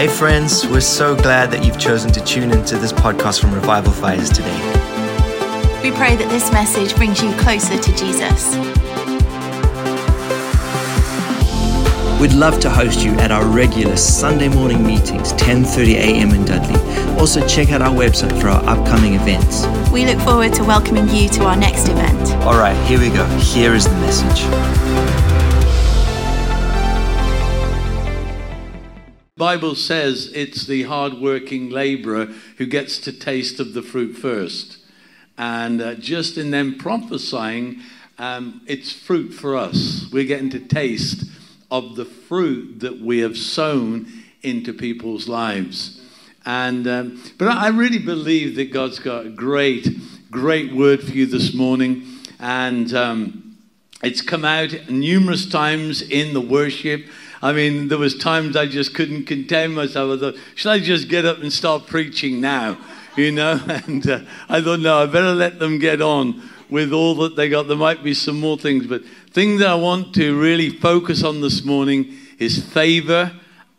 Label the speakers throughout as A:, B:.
A: Hey, friends, we're so glad that you've chosen to tune into this podcast from Revival Fires today.
B: We pray that this message brings you closer to Jesus.
A: We'd love to host you at our regular Sunday morning meetings, 10:30 a.m. in Dudley. Also, check out our website for our upcoming events.
B: We look forward to welcoming you to our next event.
A: All right, here we go. Here is the message.
C: Bible says it's the hard-working laborer who gets to taste of the fruit first. And uh, just in them prophesying, um, it's fruit for us. We're getting to taste of the fruit that we have sown into people's lives. And um, but I really believe that God's got a great, great word for you this morning, and um, it's come out numerous times in the worship. I mean, there was times I just couldn't contain myself. I thought, should I just get up and start preaching now? You know, and uh, I thought, no, I better let them get on with all that they got. There might be some more things, but thing that I want to really focus on this morning is favor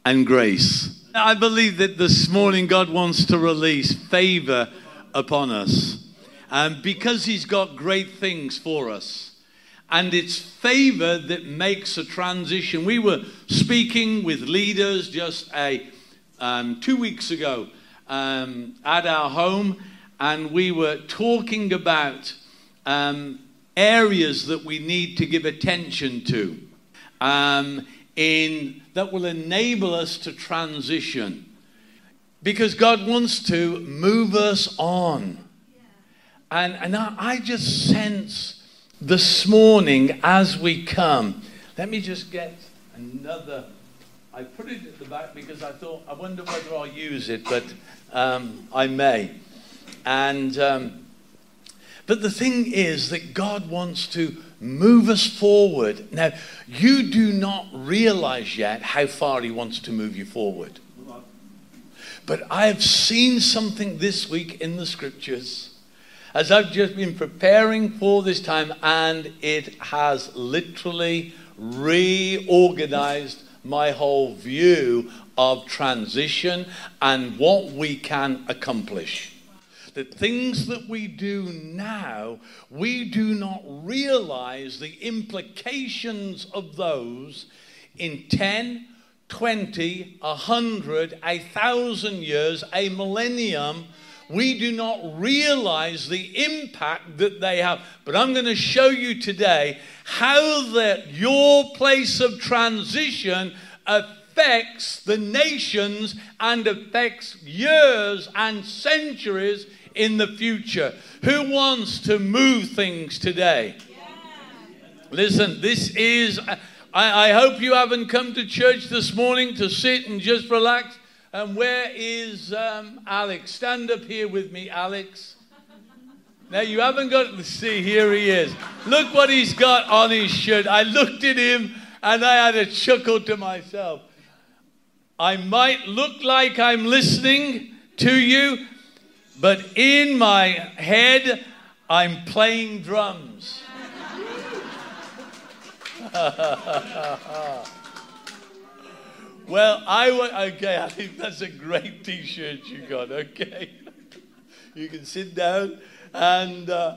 C: and grace. I believe that this morning God wants to release favor upon us um, because He's got great things for us. And it's favor that makes a transition. We were speaking with leaders just a, um, two weeks ago um, at our home, and we were talking about um, areas that we need to give attention to um, in, that will enable us to transition. Because God wants to move us on. And, and I, I just sense this morning as we come, let me just get another. I put it at the back because I thought, I wonder whether I'll use it, but um, I may. And um, but the thing is that God wants to move us forward. Now, you do not realize yet how far He wants to move you forward. But I have seen something this week in the scriptures as I've just been preparing for this time, and it has literally reorganized my whole view of transition and what we can accomplish the things that we do now, we do not realize the implications of those in 10, 20, 100, a thousand years, a millennium. We do not realize the impact that they have. But I'm going to show you today how that your place of transition affects the nations and affects years and centuries in the future. Who wants to move things today? Listen, this is, I, I, hope you haven't come to church this morning to sit and just relax. And where is um, Alex? Stand up here with me, Alex. Now, you haven't got to see, here he is. Look what he's got on his shirt. I looked at him and I had a chuckle to myself. I might look like I'm listening to you, but in my head, I'm playing drums. well, I want, okay, I think that's a great t shirt you got, okay? you can sit down and, uh,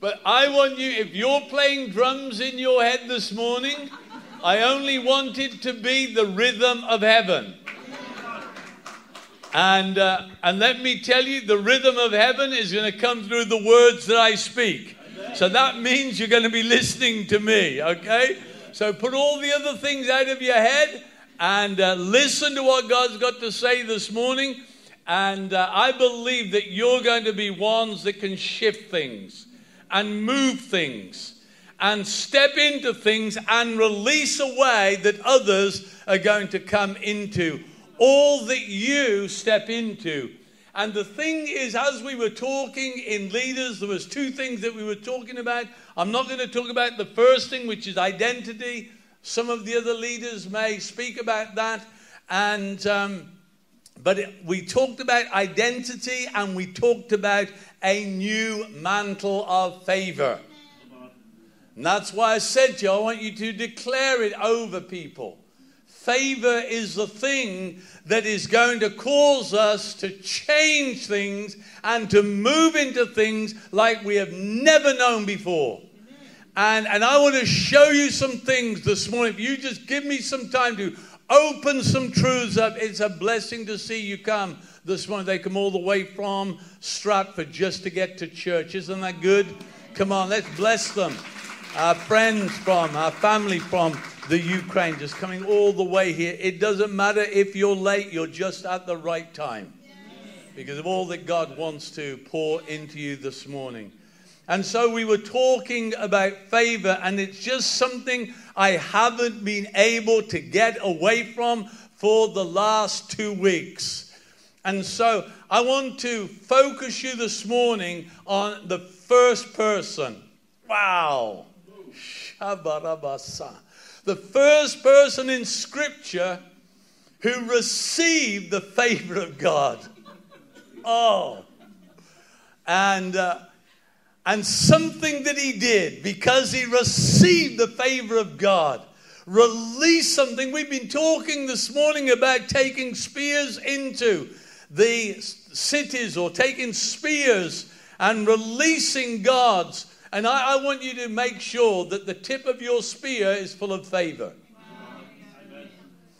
C: but I want you, if you're playing drums in your head this morning, I only want it to be the rhythm of heaven. And, uh, and let me tell you, the rhythm of heaven is going to come through the words that I speak. So that means you're going to be listening to me, okay? So put all the other things out of your head and uh, listen to what God's got to say this morning. And uh, I believe that you're going to be ones that can shift things and move things and step into things and release a way that others are going to come into all that you step into. And the thing is, as we were talking in leaders, there was two things that we were talking about. I'm not going to talk about the first thing, which is identity. Some of the other leaders may speak about that. And um, but it, we talked about identity and we talked about a new mantle of favor. And that's why I said to you, I want you to declare it over people. Favor is the thing that is going to cause us to change things and to move into things like we have never known before. And, and I want to show you some things this morning. If you just give me some time to open some truths up, it's a blessing to see you come this morning. They come all the way from Stratford just to get to church. Isn't that good? Come on, let's bless them. Our friends from, our family from the Ukraine, just coming all the way here. It doesn't matter if you're late, you're just at the right time because of all that God wants to pour into you this morning. And so we were talking about favor, and it's just something I haven't been able to get away from for the last two weeks. And so I want to focus you this morning on the first person. Wow. Shabarabasa. The first person in Scripture who received the favor of God. Oh. And. Uh, and something that he did because he received the favor of God. Release something. We've been talking this morning about taking spears into the cities or taking spears and releasing God's. And I, I want you to make sure that the tip of your spear is full of favor.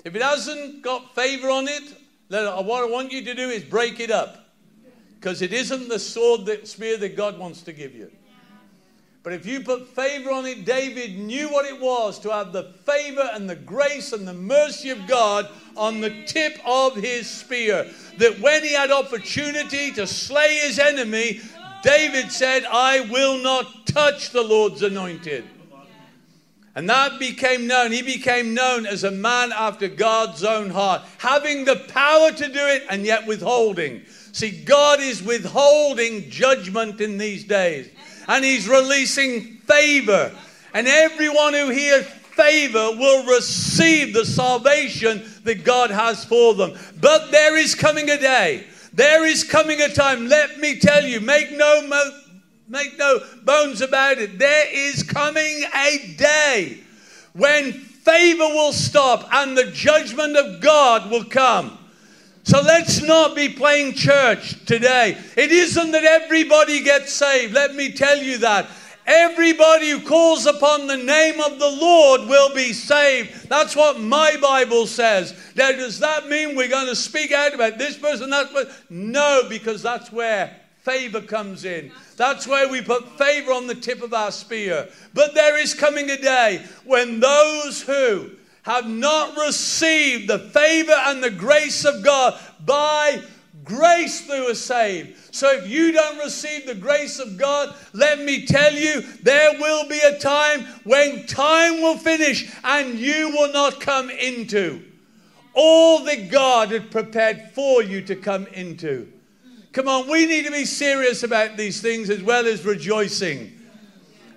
C: If it hasn't got favor on it, what I want you to do is break it up. Because it isn't the sword that spear that God wants to give you. But if you put favor on it, David knew what it was to have the favor and the grace and the mercy of God on the tip of his spear. That when he had opportunity to slay his enemy, David said, I will not touch the Lord's anointed. And that became known. He became known as a man after God's own heart, having the power to do it and yet withholding. See, God is withholding judgment in these days, and He's releasing favor. And everyone who hears favor will receive the salvation that God has for them. But there is coming a day, there is coming a time, let me tell you, make no, make no bones about it, there is coming a day when favor will stop and the judgment of God will come. So let's not be playing church today. It isn't that everybody gets saved. Let me tell you that. Everybody who calls upon the name of the Lord will be saved. That's what my Bible says. Now, does that mean we're going to speak out about this person, that person? No, because that's where favor comes in. That's where we put favor on the tip of our spear. But there is coming a day when those who have not received the favor and the grace of God. By grace through a saved. So if you don't receive the grace of God, let me tell you, there will be a time when time will finish and you will not come into all that God had prepared for you to come into. Come on, we need to be serious about these things as well as rejoicing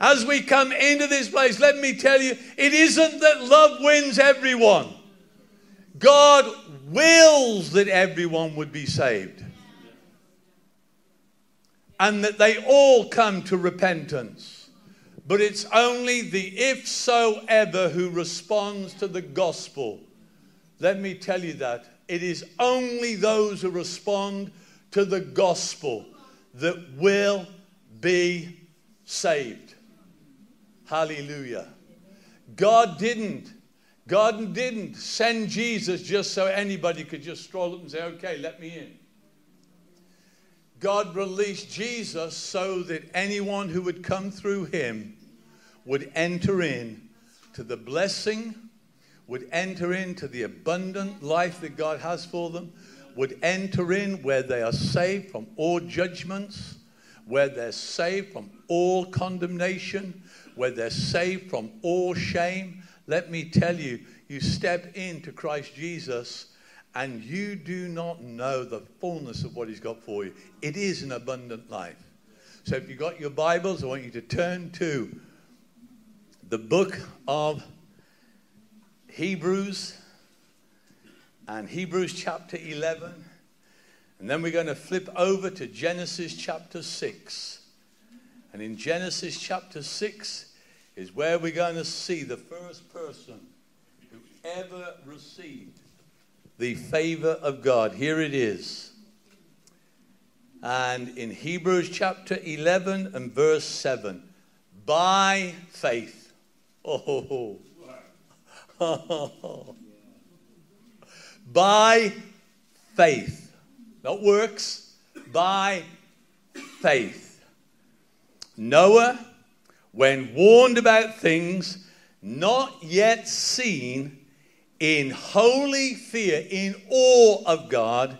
C: as we come into this place, let me tell you, it isn't that love wins everyone. God wills that everyone would be saved. And that they all come to repentance. But it's only the if so ever who responds to the gospel. Let me tell you that. It is only those who respond to the gospel that will be saved. Hallelujah. God didn't. God didn't send Jesus just so anybody could just stroll up and say, okay, let me in. God released Jesus so that anyone who would come through him would enter in to the blessing, would enter into the abundant life that God has for them, would enter in where they are saved from all judgments, where they're saved from all condemnation, where they're saved from all shame. Let me tell you, you step into Christ Jesus and you do not know the fullness of what He's got for you. It is an abundant life. So if you've got your Bibles, I want you to turn to the book of Hebrews and Hebrews chapter 11. And then we're going to flip over to Genesis chapter 6. And in Genesis chapter 6 is where we're going to see the first person who ever received the favor of God. Here it is. And in Hebrews chapter 11 and verse 7, by faith. Oh, by faith. Not works, by faith. Noah, when warned about things not yet seen, in holy fear, in awe of God,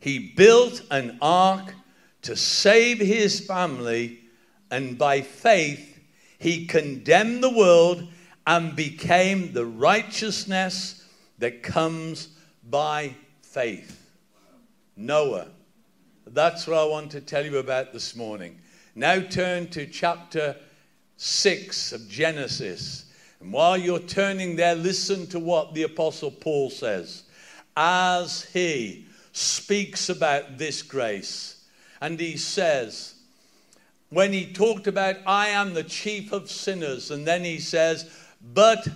C: he built an ark to save his family, and by faith, he condemned the world and became the righteousness that comes by faith. Noah. That's what I want to tell you about this morning. Now turn to chapter 6 of Genesis. And while you're turning there, listen to what the Apostle Paul says as he speaks about this grace. And he says, when he talked about, I am the chief of sinners, and then he says, but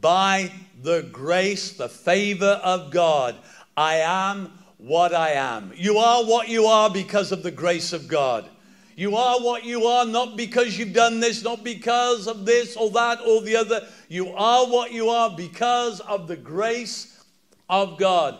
C: by the grace, the favor of God, I am what I am. You are what you are because of the grace of God. You are what you are not because you've done this, not because of this or that or the other. You are what you are because of the grace of God.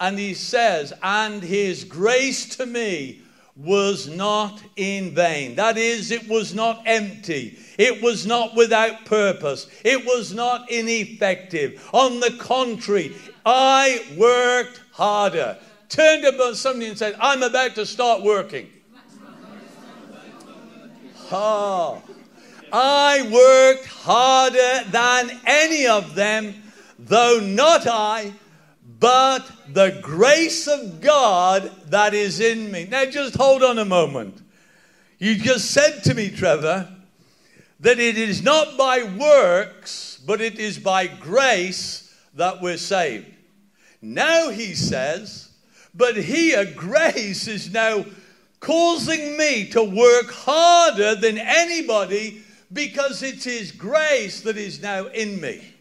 C: And he says, and his grace to me was not in vain. That is, it was not empty. It was not without purpose. It was not ineffective. On the contrary, I worked harder. Turned to somebody and said, I'm about to start working. Oh, I worked harder than any of them, though not I, but the grace of God that is in me. Now, just hold on a moment. You just said to me, Trevor, that it is not by works, but it is by grace that we're saved. Now he says, but here grace is now causing me to work harder than anybody because it's His grace that is now in me.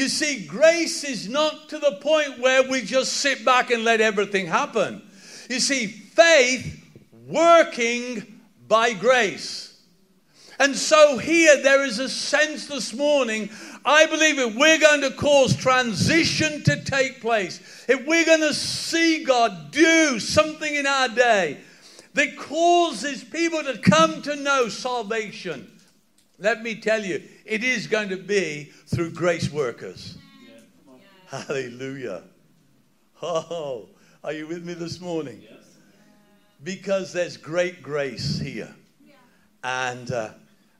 C: You see, grace is not to the point where we just sit back and let everything happen. You see, faith working by grace. And so, here there is a sense this morning. I believe if we're going to cause transition to take place, if we're going to see God do something in our day, that causes people to come to know salvation. Let me tell you, it is going to be through grace workers. Yeah, Hallelujah. Oh, are you with me this morning? Yes. Because there's great grace here. Yeah. And, uh,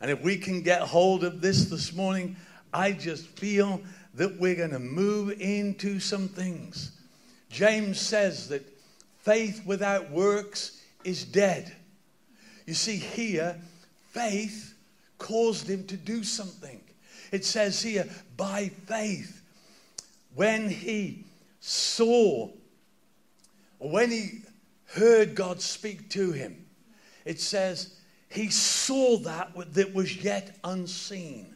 C: and if we can get hold of this this morning, I just feel that we're going to move into some things. James says that faith without works is dead. You see, here, faith caused him to do something. It says here, by faith, when he saw, when he heard God speak to him, it says he saw that that was yet unseen.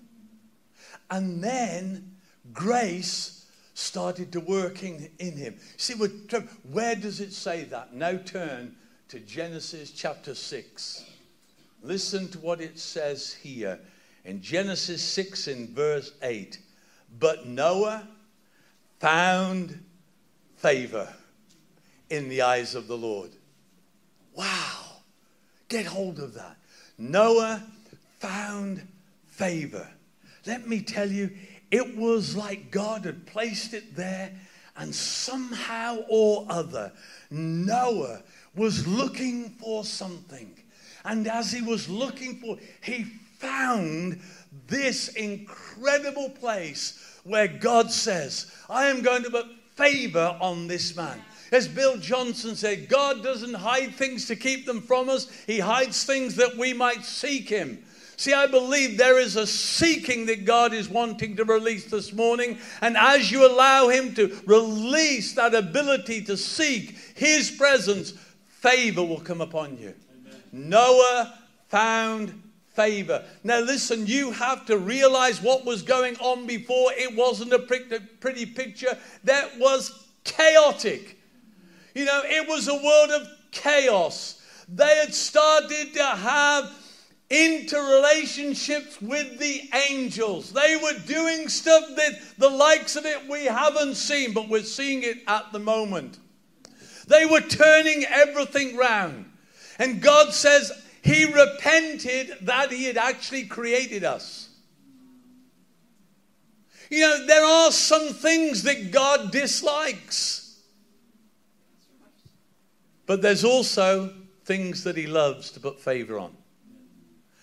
C: And then grace started to working in him. See, where does it say that? Now turn to Genesis chapter 6. Listen to what it says here in Genesis 6 in verse 8. But Noah found favor in the eyes of the Lord. Wow. Get hold of that. Noah found favor. Let me tell you, it was like God had placed it there, and somehow or other, Noah was looking for something. And as he was looking for, he found this incredible place where God says, I am going to put favor on this man. As Bill Johnson said, God doesn't hide things to keep them from us, He hides things that we might seek Him. See, I believe there is a seeking that God is wanting to release this morning. And as you allow Him to release that ability to seek His presence, favor will come upon you. Noah found favor. Now, listen, you have to realize what was going on before. It wasn't a pretty picture, that was chaotic. You know, it was a world of chaos. They had started to have interrelationships with the angels. They were doing stuff that the likes of it we haven't seen, but we're seeing it at the moment. They were turning everything round. And God says he repented that he had actually created us. You know, there are some things that God dislikes. But there's also things that he loves to put favor on.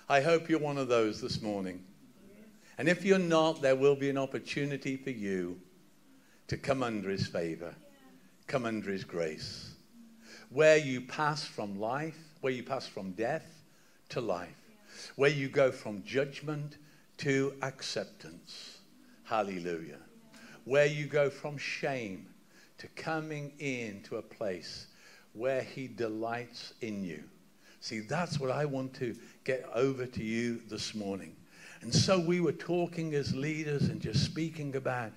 C: I hope you're one of those this morning. And if you're not, there will be an opportunity for you to come under his favor, come under his grace. Where you pass from life, where you pass from death to life, where you go from judgment to acceptance. Hallelujah. Where you go from shame to coming into a place where he delights in you. See, that's what I want to get over to you this morning. And so we were talking as leaders and just speaking about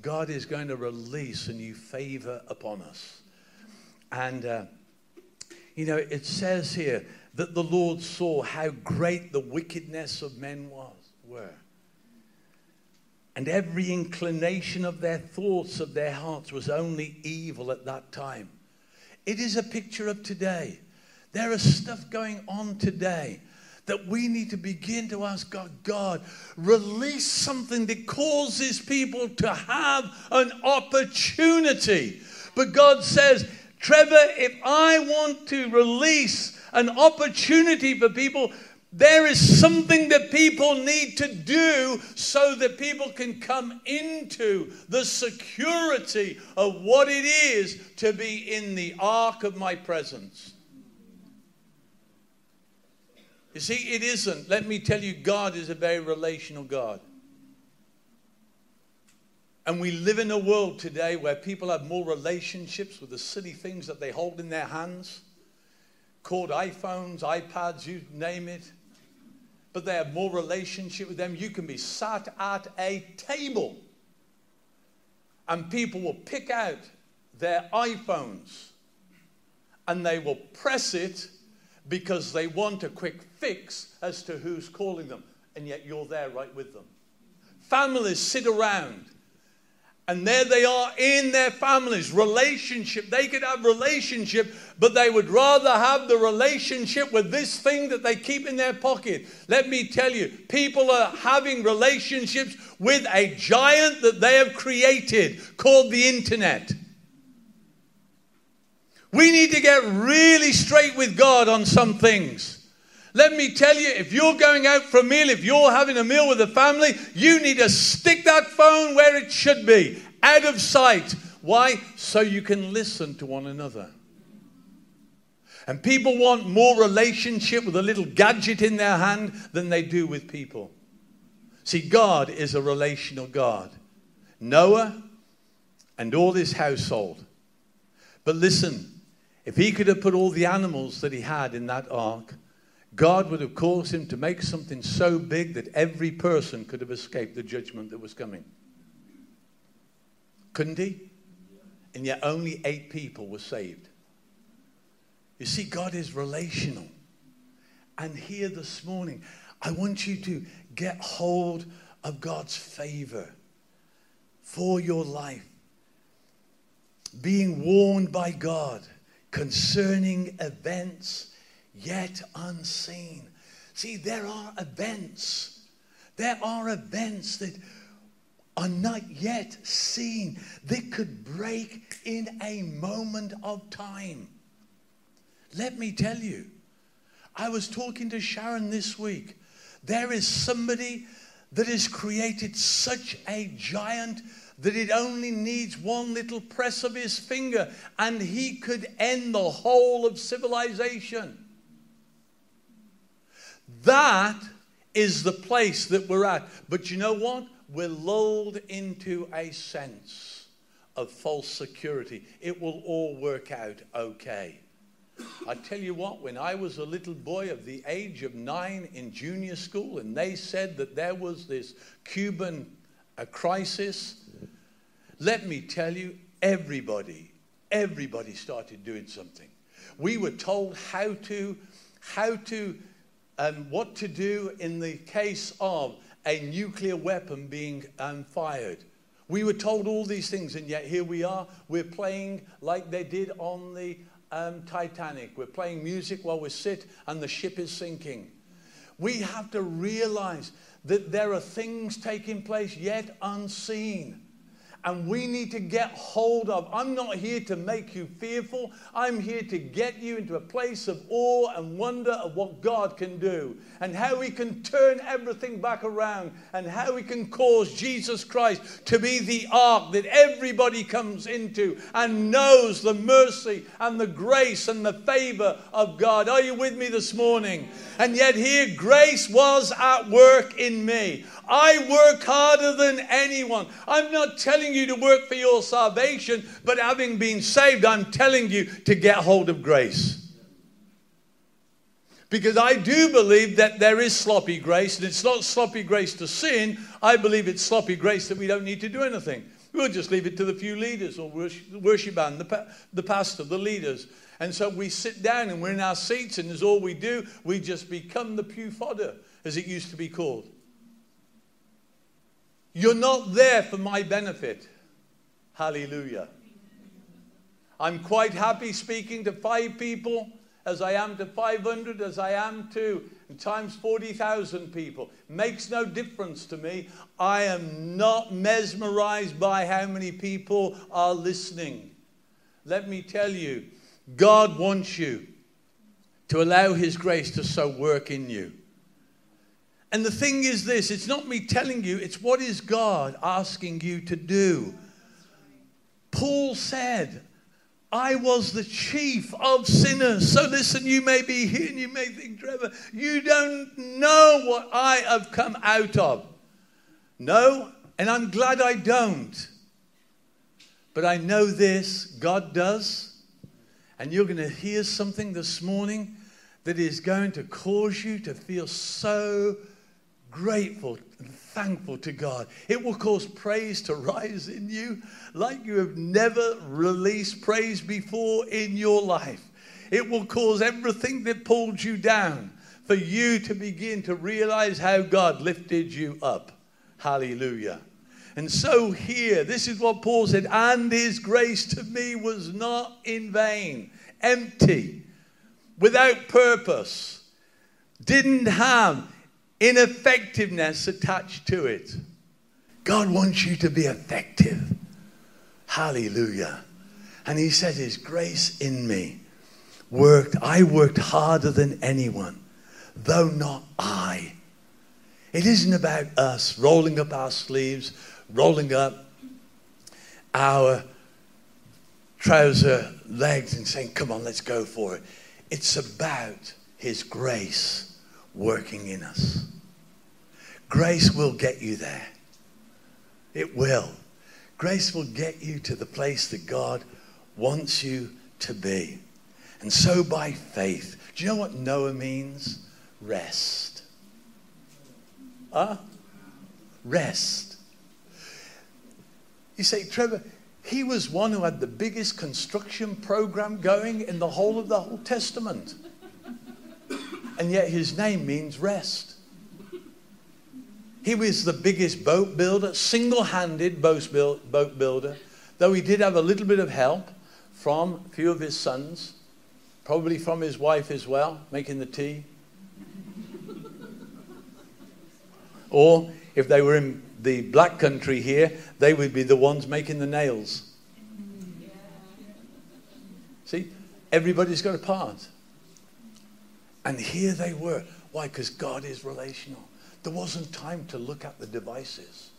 C: God is going to release a new favor upon us. And, uh, you know, it says here that the Lord saw how great the wickedness of men was, were. And every inclination of their thoughts, of their hearts, was only evil at that time. It is a picture of today. There is stuff going on today that we need to begin to ask God, God, release something that causes people to have an opportunity. But God says, Trevor, if I want to release an opportunity for people, there is something that people need to do so that people can come into the security of what it is to be in the ark of my presence. You see, it isn't. Let me tell you, God is a very relational God. And we live in a world today where people have more relationships with the silly things that they hold in their hands, called iPhones, iPads, you name it. But they have more relationship with them. You can be sat at a table and people will pick out their iPhones and they will press it because they want a quick fix as to who's calling them, and yet you're there right with them. Families sit around and there they are in their families, relationship. They could have relationship, but they would rather have the relationship with this thing that they keep in their pocket. Let me tell you, people are having relationships with a giant that they have created called the internet. We need to get really straight with God on some things. Let me tell you, if you're going out for a meal, if you're having a meal with a family, you need to stick that phone where it should be, out of sight. Why? So you can listen to one another. And people want more relationship with a little gadget in their hand than they do with people. See, God is a relational God. Noah and all his household. But listen, if he could have put all the animals that he had in that ark, God would have caused him to make something so big that every person could have escaped the judgment that was coming. Couldn't he? And yet only eight people were saved. You see, God is relational. And here this morning, I want you to get hold of God's favor for your life. Being warned by God concerning events yet unseen. See, there are events. There are events that are not yet seen that could break in a moment of time. Let me tell you, I was talking to Sharon this week. There is somebody that has created such a giant that it only needs one little press of his finger and he could end the whole of civilization. That is the place that we're at. But you know what? We're lulled into a sense of false security. It will all work out okay. I tell you what, when I was a little boy of the age of nine in junior school, and they said that there was this Cuban crisis, let me tell you, everybody, everybody started doing something. We were told how to, how to, um, what to do in the case of a nuclear weapon being um, fired. We were told all these things, and yet here we are. We're playing like they did on the um, Titanic. We're playing music while we sit and the ship is sinking. We have to realize that there are things taking place yet unseen and we need to get hold of. I'm not here to make you fearful. I'm here to get you into a place of awe and wonder of what God can do and how He can turn everything back around and how He can cause Jesus Christ to be the ark that everybody comes into and knows the mercy and the grace and the favor of God. Are you with me this morning? And yet, here, grace was at work in me. I work harder than anyone. I'm not telling you to work for your salvation, but having been saved, I'm telling you to get hold of grace. Because I do believe that there is sloppy grace, and it's not sloppy grace to sin. I believe it's sloppy grace that we don't need to do anything. We'll just leave it to the few leaders or worship band, the, the pastor, the leaders. And so we sit down and we're in our seats, and as all we do, we just become the pew fodder, as it used to be called. You're not there for my benefit. Hallelujah. I'm quite happy speaking to five people as I am to 500, as I am to times 40,000 people. Makes no difference to me. I am not mesmerized by how many people are listening. Let me tell you, God wants you to allow His grace to so work in you. And the thing is this it's not me telling you, it's what is God asking you to do. Paul said, I was the chief of sinners. So listen, you may be here and you may think, Trevor, you don't know what I have come out of. No, and I'm glad I don't. But I know this God does. And you're going to hear something this morning that is going to cause you to feel so grateful and thankful to God. It will cause praise to rise in you like you have never released praise before in your life. It will cause everything that pulled you down for you to begin to realize how God lifted you up. Hallelujah. And so, here, this is what Paul said, and his grace to me was not in vain, empty, without purpose, didn't have ineffectiveness attached to it. God wants you to be effective. Hallelujah. And he says, His grace in me worked. I worked harder than anyone, though not I. It isn't about us rolling up our sleeves, rolling up our trouser legs and saying, Come on, let's go for it. It's about His grace working in us. Grace will get you there. It will. Grace will get you to the place that God wants you to be. And so by faith, do you know what Noah means? Rest. Huh? Rest. You say, Trevor, he was one who had the biggest construction program going in the whole of the Old Testament and yet his name means rest. He was the biggest boat builder, single handed boat builder, though he did have a little bit of help from a few of his sons, probably from his wife as well, making the tea. or if they were in the black country here, they would be the ones making the nails. See, everybody's got a part. And here they were. Why? Because God is relational. There wasn't time to look at the devices.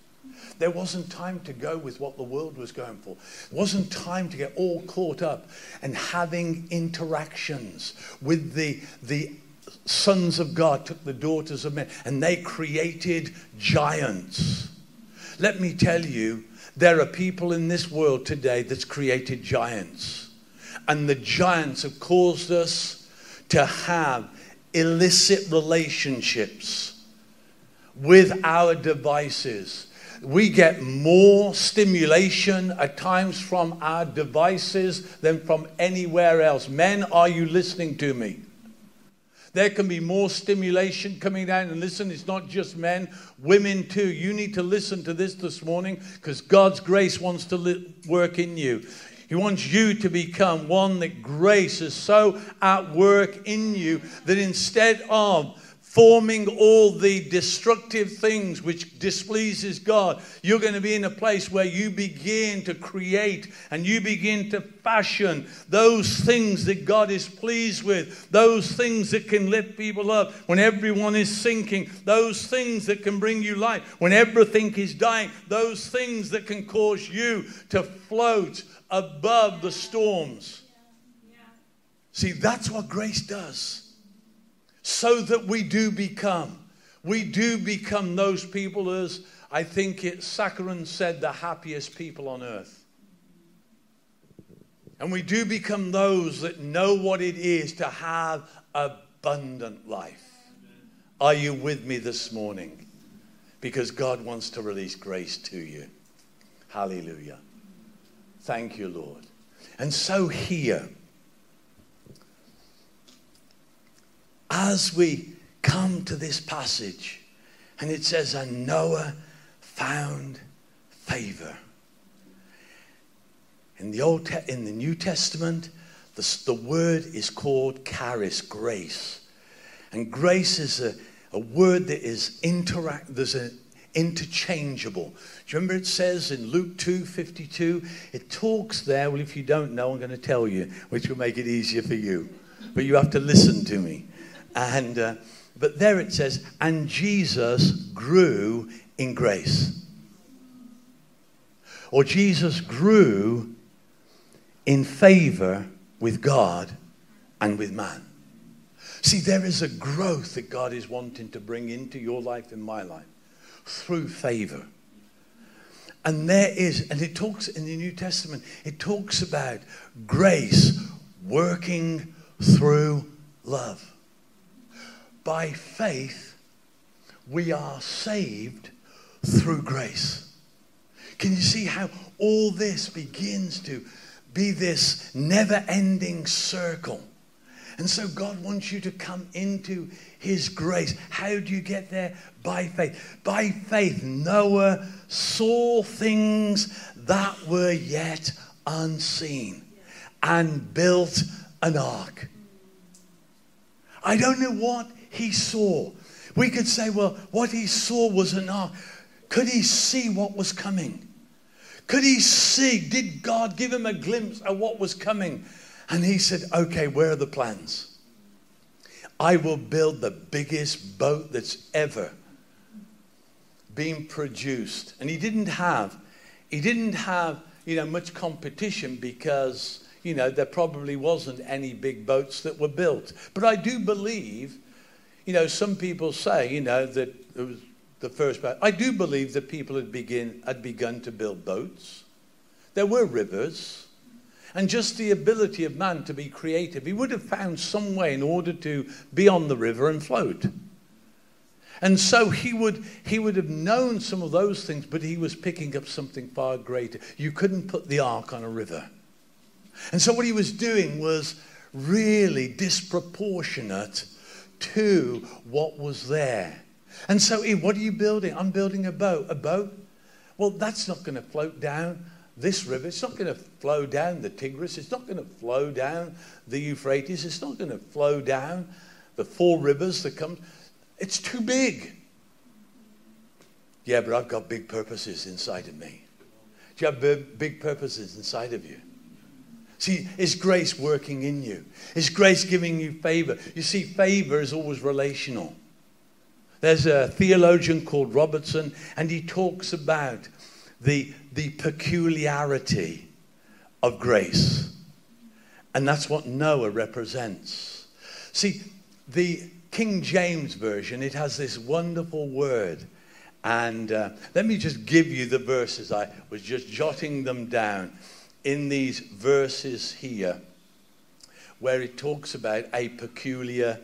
C: There wasn't time to go with what the world was going for. There wasn't time to get all caught up and having interactions with the, the sons of God, took the daughters of men, and they created giants. Let me tell you, there are people in this world today that's created giants. and the giants have caused us to have illicit relationships with our devices. We get more stimulation at times from our devices than from anywhere else. Men, are you listening to me? There can be more stimulation coming down. And listen, it's not just men, women too. You need to listen to this this morning because God's grace wants to work in you. He wants you to become one that grace is so at work in you that instead of forming all the destructive things which displeases God, you're going to be in a place where you begin to create and you begin to fashion those things that God is pleased with, those things that can lift people up. When everyone is sinking, those things that can bring you life when everything is dying, those things that can cause you to float above the storms. See, that's what grace does so that we do become. We do become those people as I think it Sakharin said, the happiest people on earth. And we do become those that know what it is to have abundant life. Are you with me this morning? Because God wants to release grace to you. Hallelujah. Thank you, Lord. And so here, as we come to this passage, and it says, And Noah found favor. In the, Old Te- in the New Testament, the, the word is called charis, grace. And grace is a, a word that is interact, there's an interchangeable. Do you remember it says in Luke 2 52? It talks there, well, if you don't know, I'm going to tell you, which will make it easier for you. But you have to listen to me. And, uh, but there it says, and Jesus grew in grace. Or Jesus grew in favor with God and with man. See, there is a growth that God is wanting to bring into your life and my life through favor. And there is, and it talks in the New Testament, it talks about grace working through love. By faith, we are saved through grace. Can you see how all this begins to be this never ending circle? And so God wants you to come into his grace. How do you get there? By faith. By faith, Noah saw things that were yet unseen and built an ark. I don't know what he saw. We could say, well, what he saw was an ark. Could he see what was coming? Could he see? Did God give him a glimpse of what was coming? And he said, Okay, where are the plans? I will build the biggest boat that's ever been produced. And he didn't have, he didn't have, you know, much competition because, you know, there probably wasn't any big boats that were built. But I do believe, you know, some people say, you know, that it was the first boat. I do believe that people had begin had begun to build boats. There were rivers and just the ability of man to be creative. He would have found some way in order to be on the river and float. And so he would, he would have known some of those things, but he was picking up something far greater. You couldn't put the ark on a river. And so what he was doing was really disproportionate to what was there. And so, what are you building? I'm building a boat. A boat? Well, that's not going to float down this river. It's not going to flow down the Tigris. It's not going to flow down the Euphrates. It's not going to flow down the four rivers that come. It's too big. Yeah, but I've got big purposes inside of me. Do you have big purposes inside of you? See, is grace working in you? Is grace giving you favor? You see, favor is always relational. There's a theologian called Robertson, and he talks about the, the peculiarity of grace. And that's what Noah represents. See, the King James Version, it has this wonderful word. And uh, let me just give you the verses. I was just jotting them down in these verses here. where it talks about a peculiar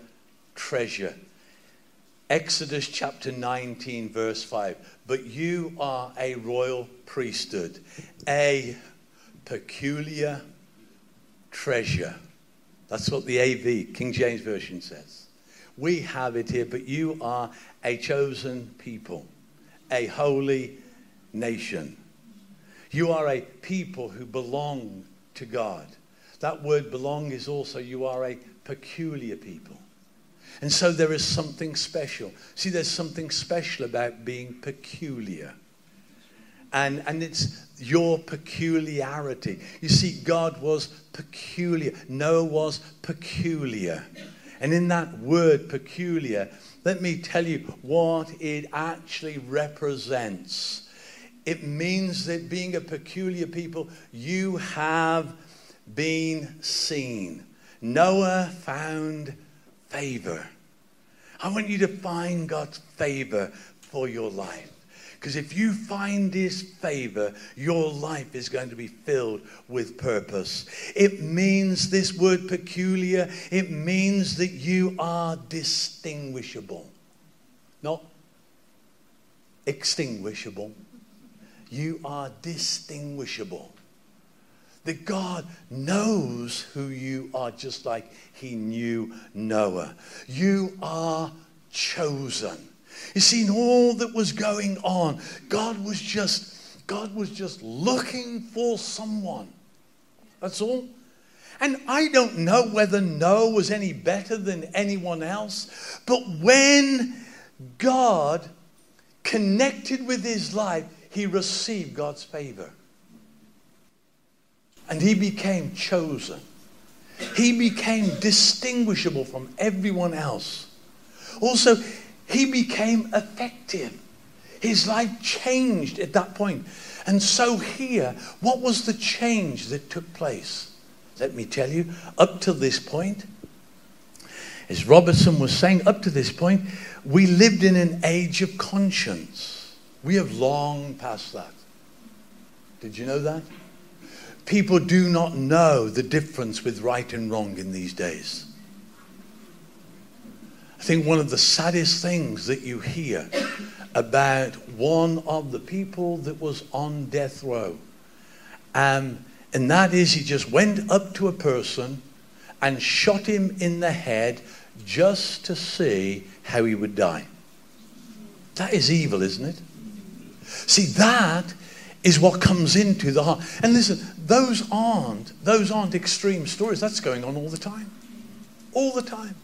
C: treasure. Exodus chapter 19, verse 5. But you are a royal priesthood, a peculiar treasure. That's what the AV, King James Version says. We have it here, but you are a chosen people, a holy nation. You are a people who belong to God. That word belong is also you are a peculiar people. And so there is something special. See, there's something special about being peculiar. And, and it's your peculiarity. You see, God was peculiar. Noah was peculiar. And in that word peculiar, let me tell you what it actually represents. It means that being a peculiar people, you have been seen. Noah found favor. I want you to find God's favor for your life. Because if you find his favor, your life is going to be filled with purpose. It means this word peculiar, it means that you are distinguishable, not extinguishable. You are distinguishable. That God knows who you are just like he knew Noah. You are chosen. You see, in all that was going on, God was just, God was just looking for someone. That's all. And I don't know whether Noah was any better than anyone else, but when God connected with his life, he received God's favor. And he became chosen. He became distinguishable from everyone else. Also, he became effective. His life changed at that point. And so, here, what was the change that took place? Let me tell you, up to this point, as Robertson was saying, up to this point, we lived in an age of conscience. We have long passed that. Did you know that? People do not know the difference with right and wrong in these days. I think one of the saddest things that you hear about one of the people that was on death row, um, and that is he just went up to a person and shot him in the head just to see how he would die. That is evil, isn't it? See, that is what comes into the heart. And listen, those aren't those aren't extreme stories. That's going on all the time. All the time.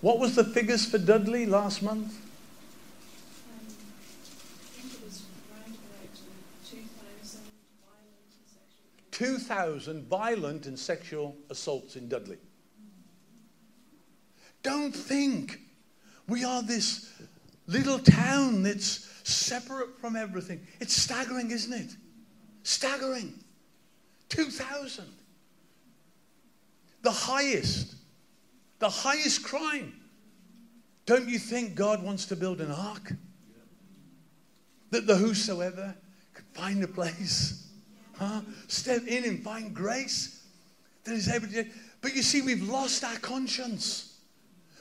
C: What was the figures for Dudley last month? 2,000 violent and sexual assaults in Dudley. Don't think we are this little town that's separate from everything. It's staggering, isn't it? Staggering. 2,000. The highest, the highest crime. Don't you think God wants to build an ark? That the whosoever could find a place, huh? step in and find grace that is able to. But you see, we've lost our conscience.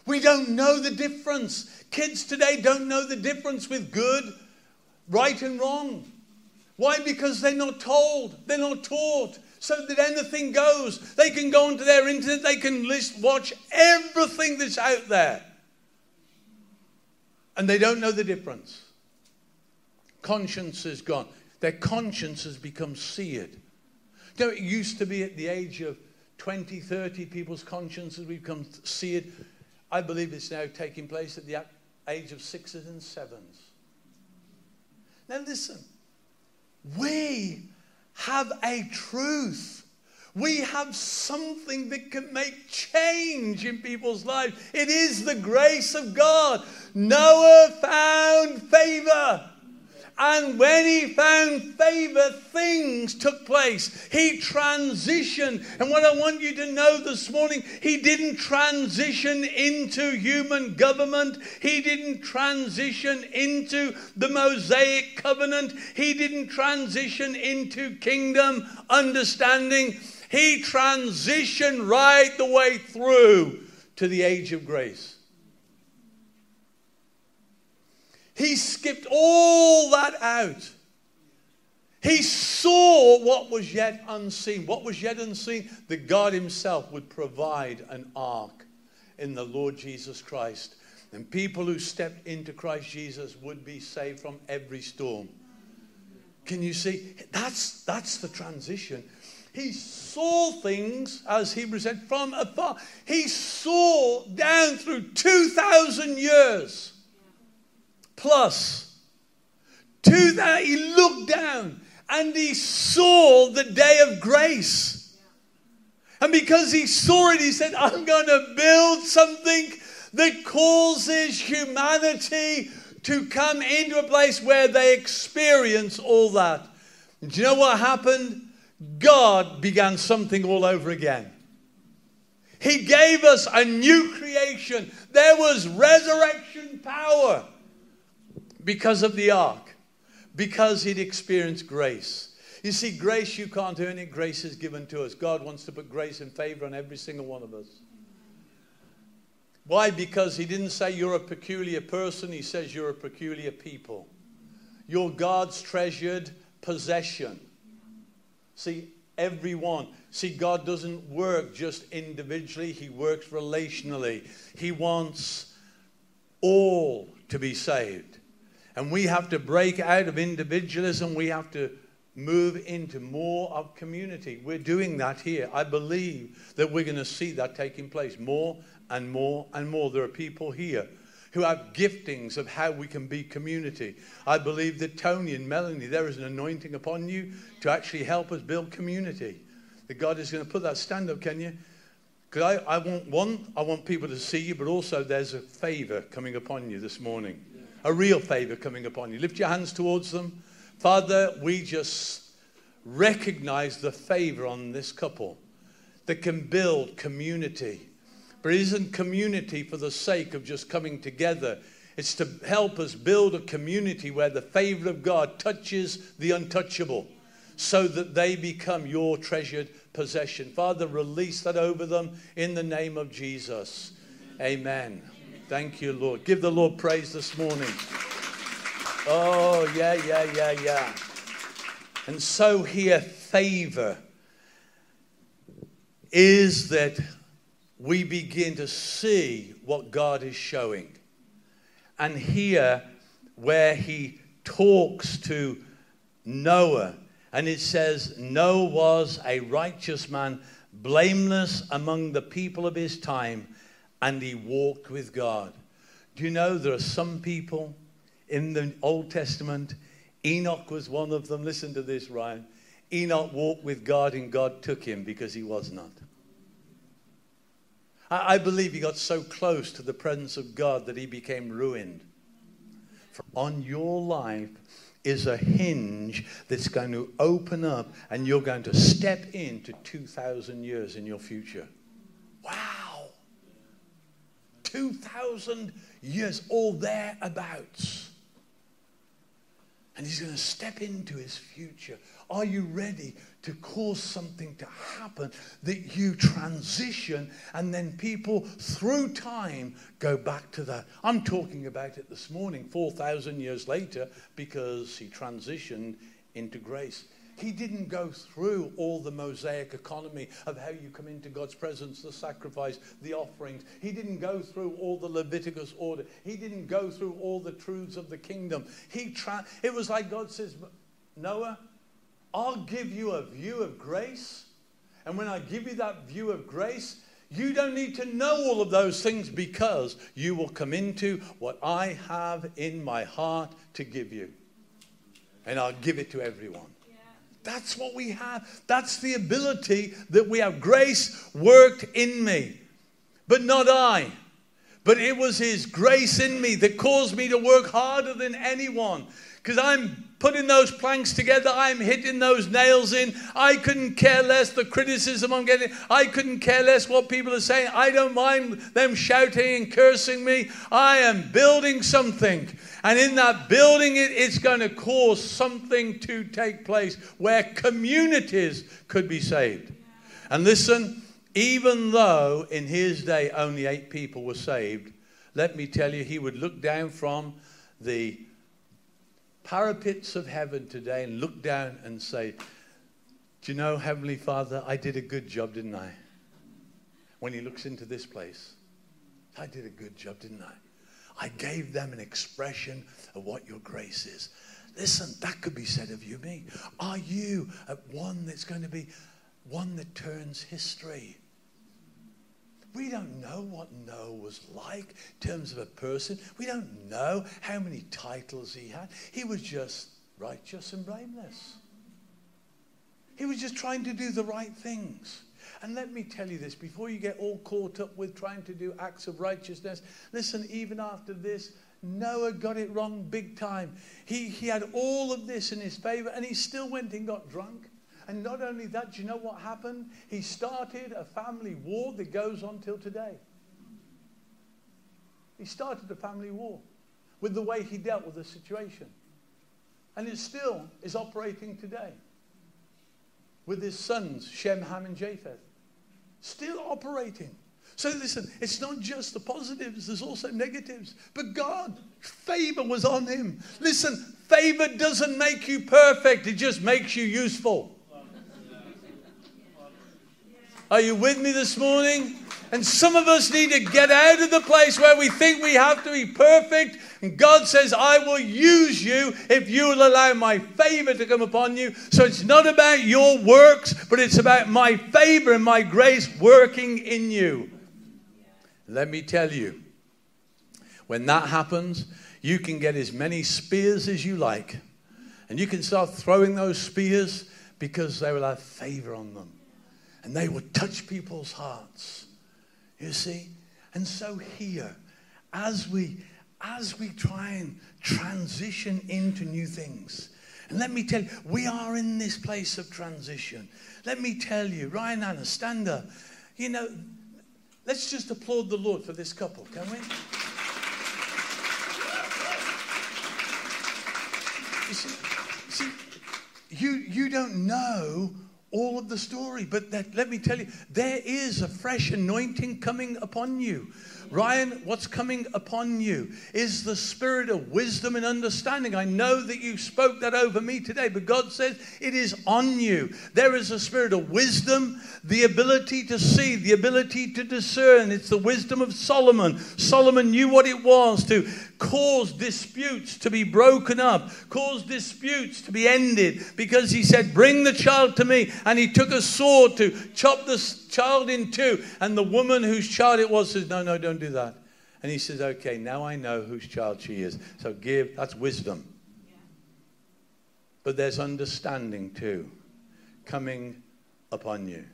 C: We don't know the difference. Kids today don't know the difference with good, right, and wrong. Why? Because they're not told, they're not taught. So that anything goes. They can go onto their internet, they can list, watch everything that's out there. And they don't know the difference. Conscience is gone. Their conscience has become seared. You know, it used to be at the age of 20, 30, people's consciences become seared. I believe it's now taking place at the age of sixes and sevens. Now, listen, we have a truth. We have something that can make change in people's lives. It is the grace of God. Noah found favor. And when he found favor, things took place. He transitioned. And what I want you to know this morning, he didn't transition into human government. He didn't transition into the Mosaic covenant. He didn't transition into kingdom understanding. He transitioned right the way through to the age of grace. He skipped all that out. He saw what was yet unseen. What was yet unseen? That God Himself would provide an ark in the Lord Jesus Christ. And people who stepped into Christ Jesus would be saved from every storm. Can you see? That's, that's the transition. He saw things, as Hebrews said, from afar. He saw down through 2,000 years plus. To that, he looked down and he saw the day of grace. And because he saw it, he said, I'm going to build something that causes humanity to come into a place where they experience all that. And do you know what happened? God began something all over again. He gave us a new creation. There was resurrection power because of the ark, because he'd experienced grace. You see, grace, you can't earn it. Grace is given to us. God wants to put grace and favor on every single one of us. Why? Because he didn't say you're a peculiar person, he says you're a peculiar people. You're God's treasured possession. See, everyone. See, God doesn't work just individually, He works relationally. He wants all to be saved. And we have to break out of individualism. We have to move into more of community. We're doing that here. I believe that we're going to see that taking place more and more and more. There are people here who have giftings of how we can be community. I believe that Tony and Melanie, there is an anointing upon you to actually help us build community. That God is going to put that stand up, can you? Because I, I want one, I want people to see you, but also there's a favor coming upon you this morning. A real favor coming upon you. Lift your hands towards them. Father, we just recognize the favor on this couple that can build community but it isn't community for the sake of just coming together. It's to help us build a community where the favor of God touches the untouchable so that they become your treasured possession. Father, release that over them in the name of Jesus. Amen. Thank you, Lord. Give the Lord praise this morning. Oh, yeah, yeah, yeah, yeah. And so here, favor is that we begin to see what God is showing. And here, where he talks to Noah, and it says, Noah was a righteous man, blameless among the people of his time, and he walked with God. Do you know there are some people in the Old Testament? Enoch was one of them. Listen to this, Ryan. Enoch walked with God, and God took him because he was not. I, believe he got so close to the presence of God that he became ruined. For on your life is a hinge that's going to open up and you're going to step into 2,000 years in your future. Wow! 2,000 years, all thereabouts. And he's going to step into his future. Are you ready to cause something to happen that you transition and then people through time go back to that? I'm talking about it this morning, 4,000 years later, because he transitioned into grace. He didn't go through all the Mosaic economy of how you come into God's presence, the sacrifice, the offerings. He didn't go through all the Leviticus order. He didn't go through all the truths of the kingdom. He tra- it was like God says, Noah, I'll give you a view of grace. And when I give you that view of grace, you don't need to know all of those things because you will come into what I have in my heart to give you. And I'll give it to everyone. That's what we have. That's the ability that we have. Grace worked in me, but not I. But it was His grace in me that caused me to work harder than anyone. Because I'm putting those planks together, I'm hitting those nails in. I couldn't care less the criticism I'm getting. I couldn't care less what people are saying. I don't mind them shouting and cursing me. I am building something. And in that building it, it's going to cause something to take place where communities could be saved. And listen, even though in his day only eight people were saved, let me tell you, he would look down from the parapets of heaven today and look down and say, Do you know, Heavenly Father, I did a good job, didn't I? When he looks into this place, I did a good job, didn't I? I gave them an expression of what your grace is. Listen, that could be said of you, me. Are you one that's going to be one that turns history? We don't know what Noah was like in terms of a person. We don't know how many titles he had. He was just righteous and blameless. He was just trying to do the right things. And let me tell you this before you get all caught up with trying to do acts of righteousness, listen, even after this, Noah got it wrong big time. He, he had all of this in his favor and he still went and got drunk. And not only that, do you know what happened? He started a family war that goes on till today. He started a family war with the way he dealt with the situation. And it still is operating today with his sons, Shem, Ham, and Japheth. Still operating. So listen, it's not just the positives, there's also negatives. But God, favor was on him. Listen, favor doesn't make you perfect, it just makes you useful. Are you with me this morning? And some of us need to get out of the place where we think we have to be perfect. And God says, I will use you if you will allow my favor to come upon you. So it's not about your works, but it's about my favor and my grace working in you. Let me tell you, when that happens, you can get as many spears as you like. And you can start throwing those spears because they will have favor on them and they would touch people's hearts. You see? And so here, as we as we try and transition into new things, and let me tell you, we are in this place of transition. Let me tell you, Ryan Anna, stand up. You know, let's just applaud the Lord for this couple, can we? You see, see you, you don't know all of the story. But that, let me tell you, there is a fresh anointing coming upon you. Ryan, what's coming upon you is the spirit of wisdom and understanding. I know that you spoke that over me today, but God says it is on you. There is a spirit of wisdom, the ability to see, the ability to discern. It's the wisdom of Solomon. Solomon knew what it was to cause disputes to be broken up, cause disputes to be ended, because he said, Bring the child to me. And he took a sword to chop the child in two. And the woman whose child it was says, No, no, don't do that. And he says, Okay, now I know whose child she is. So give, that's wisdom. But there's understanding too coming upon you.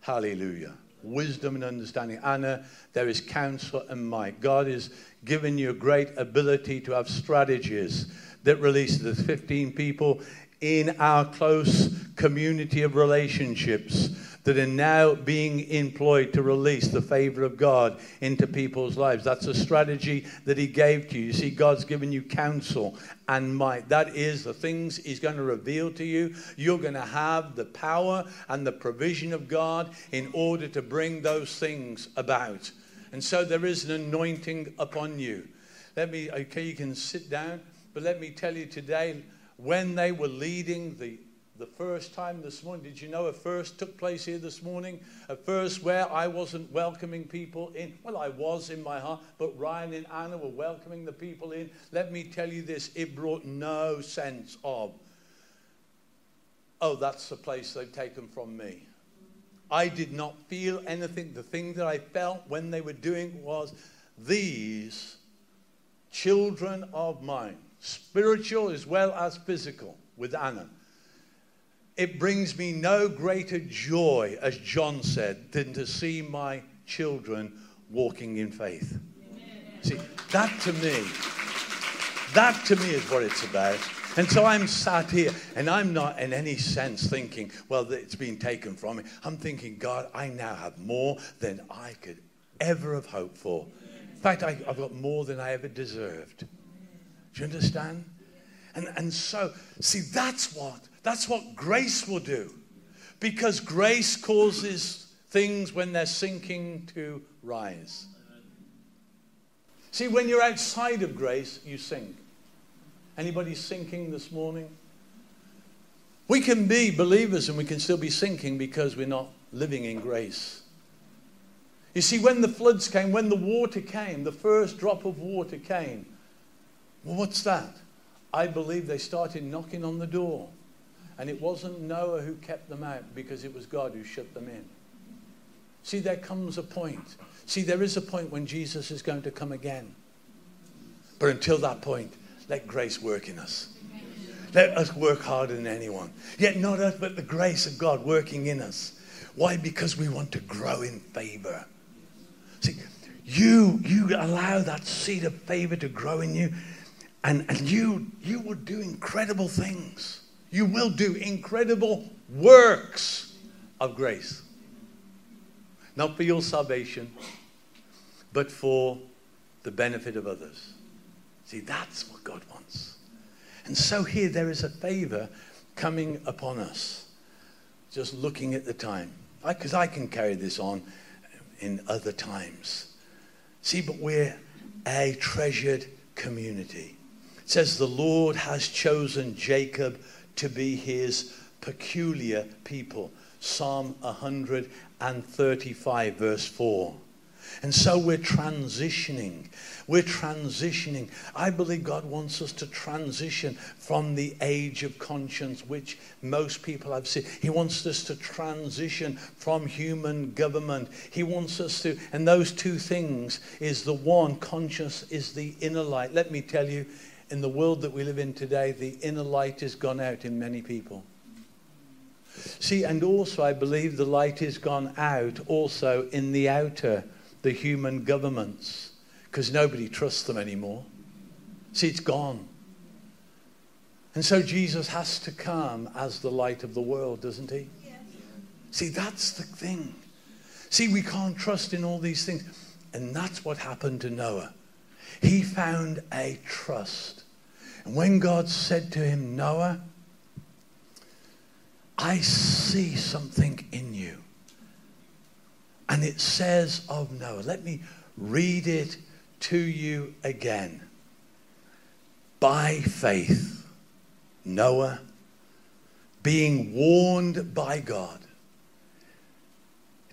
C: Hallelujah. Wisdom and understanding. Anna, there is counsel and might. God is giving you a great ability to have strategies that release the 15 people in our close community of relationships that are now being employed to release the favor of God into people's lives. That's a strategy that He gave to you. You see, God's given you counsel and might. That is the things He's going to reveal to you. You're going to have the power and the provision of God in order to bring those things about. And so there is an anointing upon you. Let me, okay, you can sit down, but let me tell you today, when they were leading the the first time this morning. Did you know a first took place here this morning? A first where I wasn't welcoming people in. Well, I was in my heart, but Ryan and Anna were welcoming the people in. Let me tell you this it brought no sense of, oh, that's the place they've taken from me. I did not feel anything. The thing that I felt when they were doing was these children of mine, spiritual as well as physical, with Anna it brings me no greater joy, as John said, than to see my children walking in faith. See, that to me, that to me is what it's about. And so I'm sat here and I'm not in any sense thinking, well, it's been taken from me. I'm thinking, God, I now have more than I could ever have hoped for. In fact, I, have got more than I ever deserved. Do you understand? And, and so, see, that's what that's what grace will do. Because grace causes things when they're sinking to rise. See, when you're outside of grace, you sink. Anybody sinking this morning? We can be believers and we can still be sinking because we're not living in grace. You see, when the floods came, when the water came, the first drop of water came, well, what's that? I believe they started knocking on the door. And it wasn't Noah who kept them out because it was God who shut them in. See, there comes a point. See, there is a point when Jesus is going to come again. But until that point, let grace work in us. Let us work harder than anyone. Yet not us, but the grace of God working in us. Why? Because we want to grow in favor. See, you, you allow that seed of favor to grow in you, and, and you, you will do incredible things. You will do incredible works of grace. Not for your salvation, but for the benefit of others. See, that's what God wants. And so here there is a favor coming upon us. Just looking at the time. Because I, I can carry this on in other times. See, but we're a treasured community. It says the Lord has chosen Jacob to be his peculiar people. Psalm 135, verse 4. And so we're transitioning. We're transitioning. I believe God wants us to transition from the age of conscience, which most people have seen. He wants us to transition from human government. He wants us to, and those two things is the one, conscience is the inner light. Let me tell you, in the world that we live in today, the inner light has gone out in many people. See, and also I believe the light has gone out also in the outer the human governments because nobody trusts them anymore. See, it's gone. And so Jesus has to come as the light of the world, doesn't he? Yes. See, that's the thing. See, we can't trust in all these things. And that's what happened to Noah. He found a trust. And when God said to him, Noah, I see something in you. And it says of Noah, let me read it to you again. By faith, Noah, being warned by God,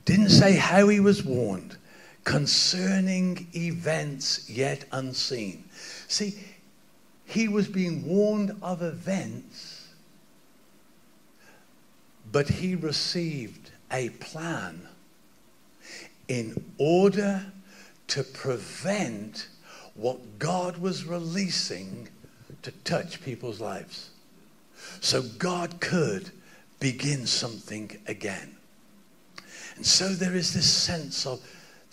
C: didn't say how he was warned, concerning events yet unseen. See, he was being warned of events, but he received a plan in order to prevent what God was releasing to touch people's lives. So God could begin something again. And so there is this sense of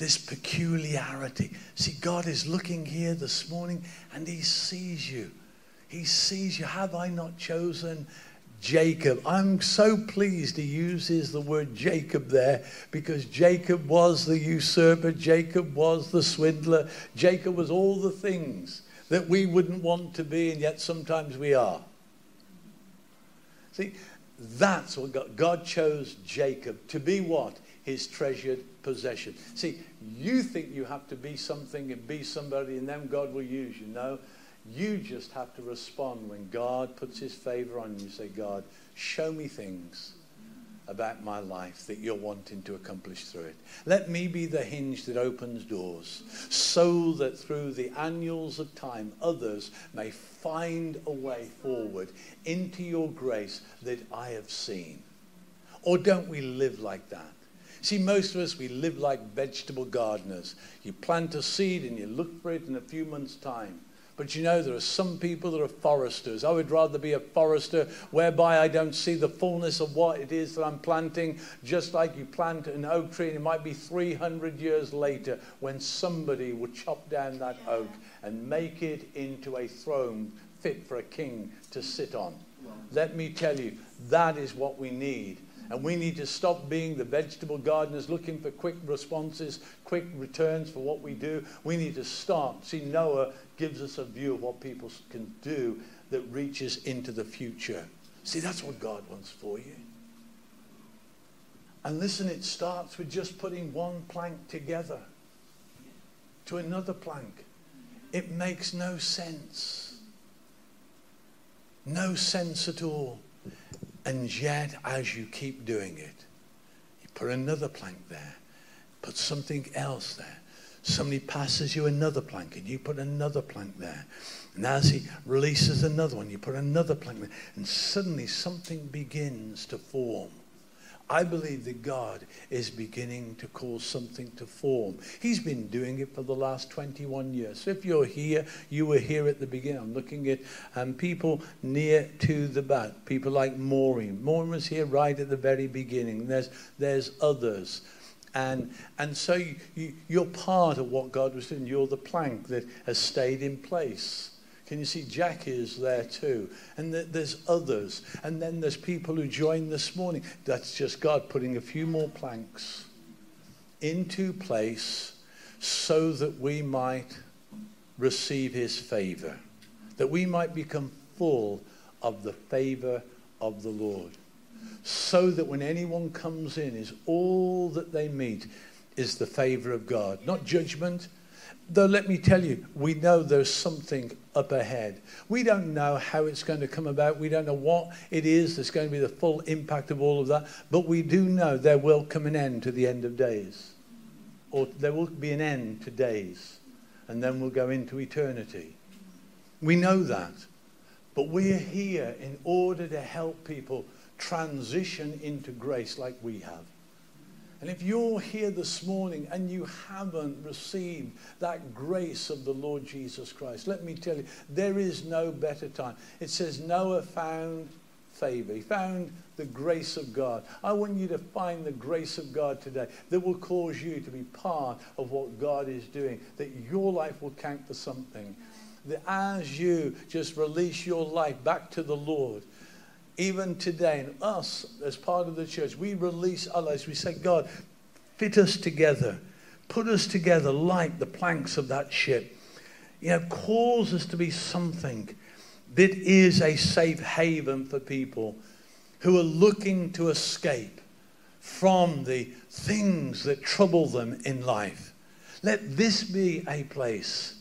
C: this peculiarity. See, God is looking here this morning and He sees you. He sees you. Have I not chosen Jacob. I'm so pleased he uses the word Jacob there because Jacob was the usurper, Jacob was the swindler, Jacob was all the things that we wouldn't want to be, and yet sometimes we are. See, that's what God, God chose Jacob to be what? His treasured possession. See, you think you have to be something and be somebody, and then God will use you. No, you just have to respond when God puts his favor on you. Say, God, show me things about my life that you're wanting to accomplish through it. Let me be the hinge that opens doors so that through the annuals of time, others may find a way forward into your grace that I have seen. Or don't we live like that? See, most of us, we live like vegetable gardeners. You plant a seed and you look for it in a few months' time. But you know, there are some people that are foresters. I would rather be a forester whereby I don't see the fullness of what it is that I'm planting, just like you plant an oak tree, and it might be 300 years later when somebody will chop down that oak and make it into a throne fit for a king to sit on. Let me tell you, that is what we need. And we need to stop being the vegetable gardeners looking for quick responses, quick returns for what we do. We need to start. See, Noah gives us a view of what people can do that reaches into the future. See, that's what God wants for you. And listen, it starts with just putting one plank together to another plank. It makes no sense. No sense at all. And yet, as you keep doing it, you put another plank there, put something else there. Somebody passes you another plank, and you put another plank there. And as he releases another one, you put another plank there. And suddenly something begins to form. I believe that God is beginning to cause something to form. He's been doing it for the last 21 years. So if you're here, you were here at the beginning. I'm looking at um, people near to the back, people like Maureen. Maureen was here right at the very beginning. There's, there's others. And, and so you, you, you're part of what God was doing. You're the plank that has stayed in place. Can you see Jackie is there too? And there's others. And then there's people who joined this morning. That's just God putting a few more planks into place so that we might receive his favor, that we might become full of the favor of the Lord. So that when anyone comes in, is all that they meet is the favor of God, not judgment, Though, let me tell you, we know there's something up ahead. We don't know how it's going to come about. We don't know what it is that's going to be the full impact of all of that. But we do know there will come an end to the end of days. Or there will be an end to days. And then we'll go into eternity. We know that. But we are here in order to help people transition into grace like we have. And if you're here this morning and you haven't received that grace of the Lord Jesus Christ, let me tell you, there is no better time. It says Noah found favor. He found the grace of God. I want you to find the grace of God today that will cause you to be part of what God is doing, that your life will count for something. That as you just release your life back to the Lord, even today, and us as part of the church, we release lives. We say, God, fit us together, put us together like the planks of that ship. You know, cause us to be something that is a safe haven for people who are looking to escape from the things that trouble them in life. Let this be a place.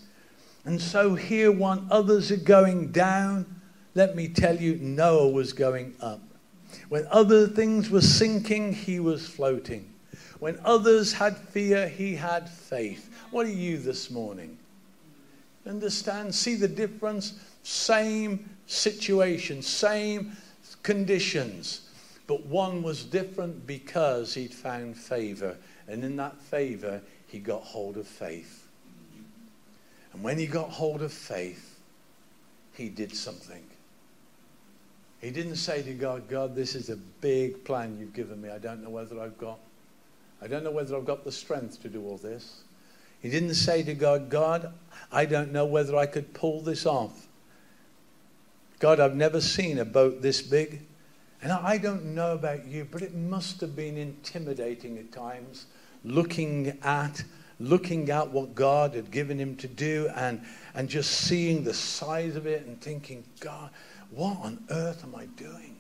C: And so here, when others are going down, let me tell you, Noah was going up. When other things were sinking, he was floating. When others had fear, he had faith. What are you this morning? Understand? See the difference? Same situation, same conditions. But one was different because he'd found favor. And in that favor, he got hold of faith. And when he got hold of faith, he did something. He didn't say to God, God, this is a big plan you've given me. I don't know whether I've got I don't know whether I've got the strength to do all this. He didn't say to God, God, I don't know whether I could pull this off. God, I've never seen a boat this big. And I don't know about you, but it must have been intimidating at times looking at looking at what God had given him to do and, and just seeing the size of it and thinking, God, what on earth am I doing?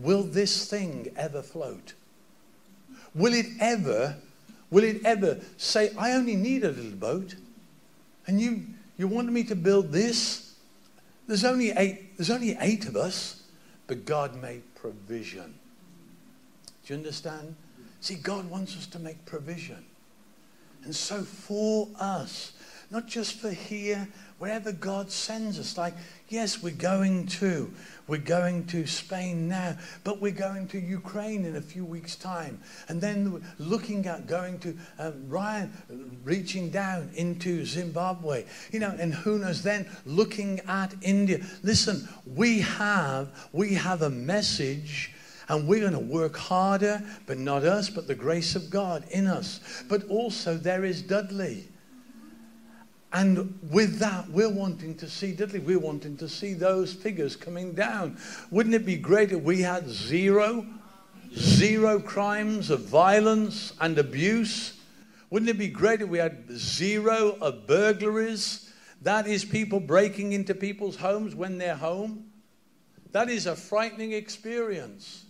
C: Will this thing ever float? Will it ever, will it ever say, I only need a little boat? And you, you wanted me to build this? There's only eight, there's only eight of us, but God made provision. Do you understand? See, God wants us to make provision. And so for us, not just for here, wherever God sends us. Like, yes, we're going to. We're going to Spain now, but we're going to Ukraine in a few weeks' time. And then looking at going to um, Ryan, reaching down into Zimbabwe, you know, and who knows then looking at India. Listen, we have, we have a message and we're going to work harder, but not us, but the grace of God in us. But also there is Dudley. And with that, we're wanting to see, Dudley, we're wanting to see those figures coming down. Wouldn't it be great if we had zero, zero crimes of violence and abuse? Wouldn't it be great if we had zero of burglaries? That is people breaking into people's homes when they're home. That is a frightening experience.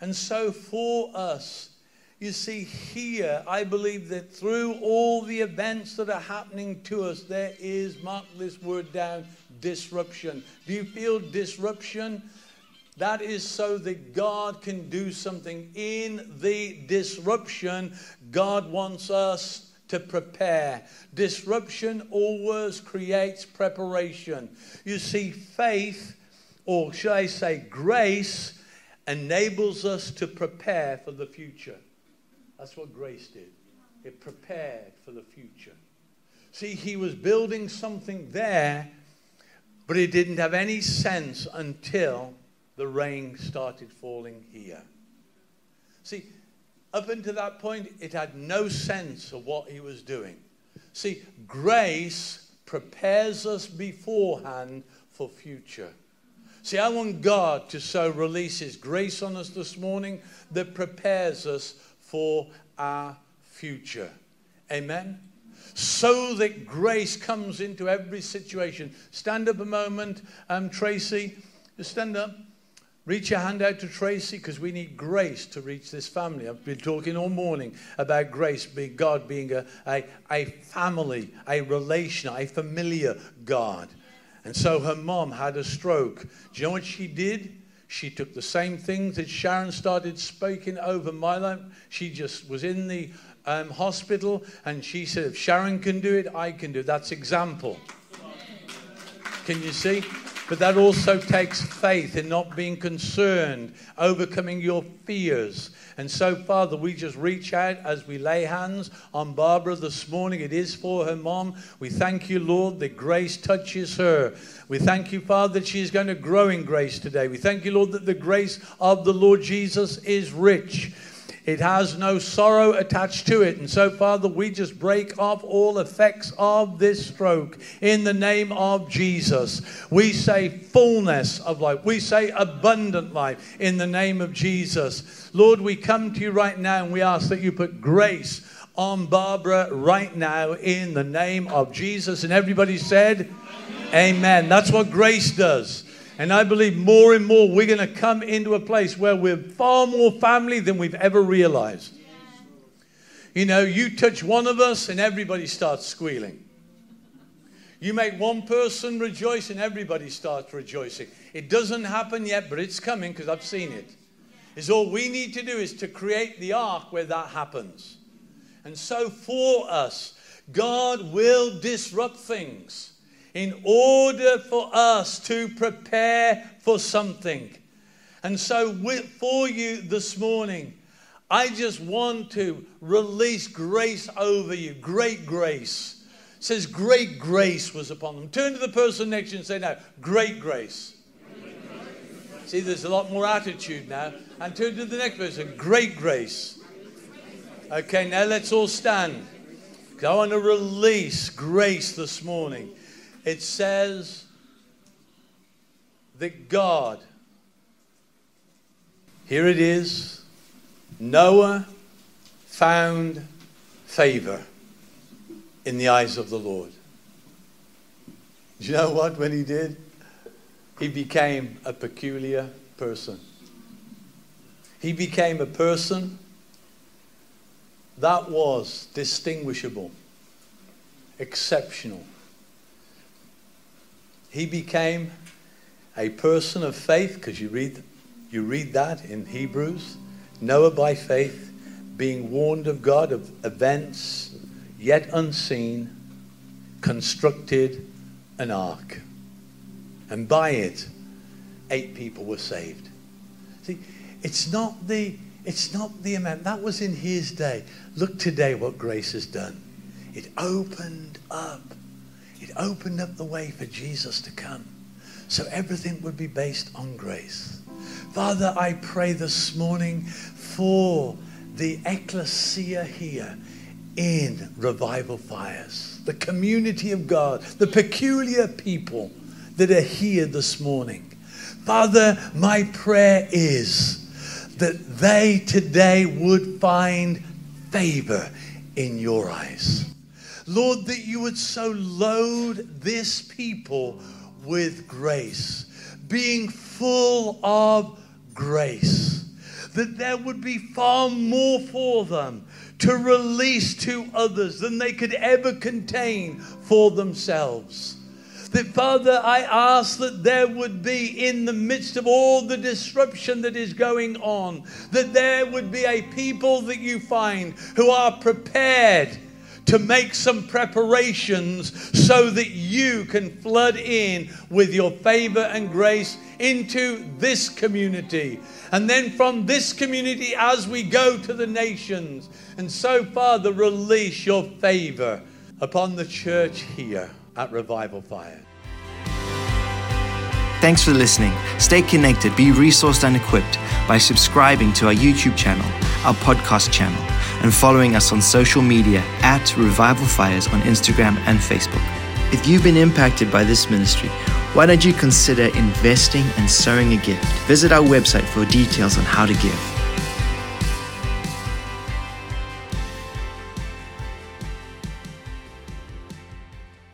C: And so for us, You see, here, I believe that through all the events that are happening to us, there is, mark this word down, disruption. Do you feel disruption? That is so that God can do something. In the disruption, God wants us to prepare. Disruption always creates preparation. You see, faith, or should I say, grace, enables us to prepare for the future. That's what grace did. It prepared for the future. See, he was building something there, but he didn't have any sense until the rain started falling here. See, up until that point, it had no sense of what he was doing. See, grace prepares us beforehand for future. See, I want God to so release His grace on us this morning that prepares us for our future. Amen? So that grace comes into every situation. Stand up a moment, um, Tracy. Just stand up. Reach your hand out to Tracy because we need grace to reach this family. I've been talking all morning about grace, being God being a, a, a family, a relation, a familiar God. And so her mom had a stroke. Do you know what she did? She took the same things that Sharon started speaking over my life. She just was in the um, hospital and she said, if Sharon can do it, I can do it. That's example. Can you see? But that also takes faith in not being concerned, overcoming your fears. And so, Father, we just reach out as we lay hands on Barbara this morning. It is for her mom. We thank you, Lord, that grace touches her. We thank you, Father, that she is going to grow in grace today. We thank you, Lord, that the grace of the Lord Jesus is rich. It has no sorrow attached to it. And so, Father, we just break off all effects of this stroke in the name of Jesus. We say fullness of life. We say abundant life in the name of Jesus. Lord, we come to you right now and we ask that you put grace on Barbara right now in the name of Jesus. And everybody said, Amen. That's what grace does. And I believe more and more we're going to come into a place where we're far more family than we've ever realized. You know, you touch one of us and everybody starts squealing. You make one person rejoice and everybody starts rejoicing. It doesn't happen yet, but it's coming because I've seen it. Is all we need to do is to create the ark where that happens. And so for us, God will disrupt things in order for us to prepare for something. And so, for you this morning, I just want to release grace over you. Great grace. It says, Great grace was upon them. Turn to the person next to you and say, Now, great grace. See, there's a lot more attitude now. And turn to the next person, Great grace. Okay, now let's all stand. I want to release grace this morning it says that God, here it is, Noah found favor in the eyes of the Lord. Do you know what? When he did, he became a peculiar person. He became a person that was distinguishable, exceptional he became a person of faith because you read, you read that in Hebrews. Noah by faith, being warned of God of events yet unseen, constructed an ark. And by it, eight people were saved. See, it's not the it's not the amount that was in his day. Look today what grace has done. It opened up it opened up the way for Jesus to come. So everything would be based on grace. Father, I pray this morning for the ecclesia here in revival fires, the community of God, the peculiar people that are here this morning. Father, my prayer is that they today would find favor in your eyes. Lord, that you would so load this people with grace, being full of grace. that there would be far more for them to release to others than they could ever contain for themselves. That, Father, I ask that there would be, in the midst of all the disruption that is going on, that there would be a people that you find who are prepared to make some preparations so that you can flood in with your favor and grace into this community. And then from this community, as we go to the nations. And so, Father, release your favor upon the church here at Revival Fire.
A: Thanks for listening. Stay connected, be resourced and equipped by subscribing to our YouTube channel, our podcast channel, and following us on social media at Revival Fires on Instagram and Facebook. If you've been impacted by this ministry, why don't you consider investing and sowing a gift? Visit our website for details on how to give.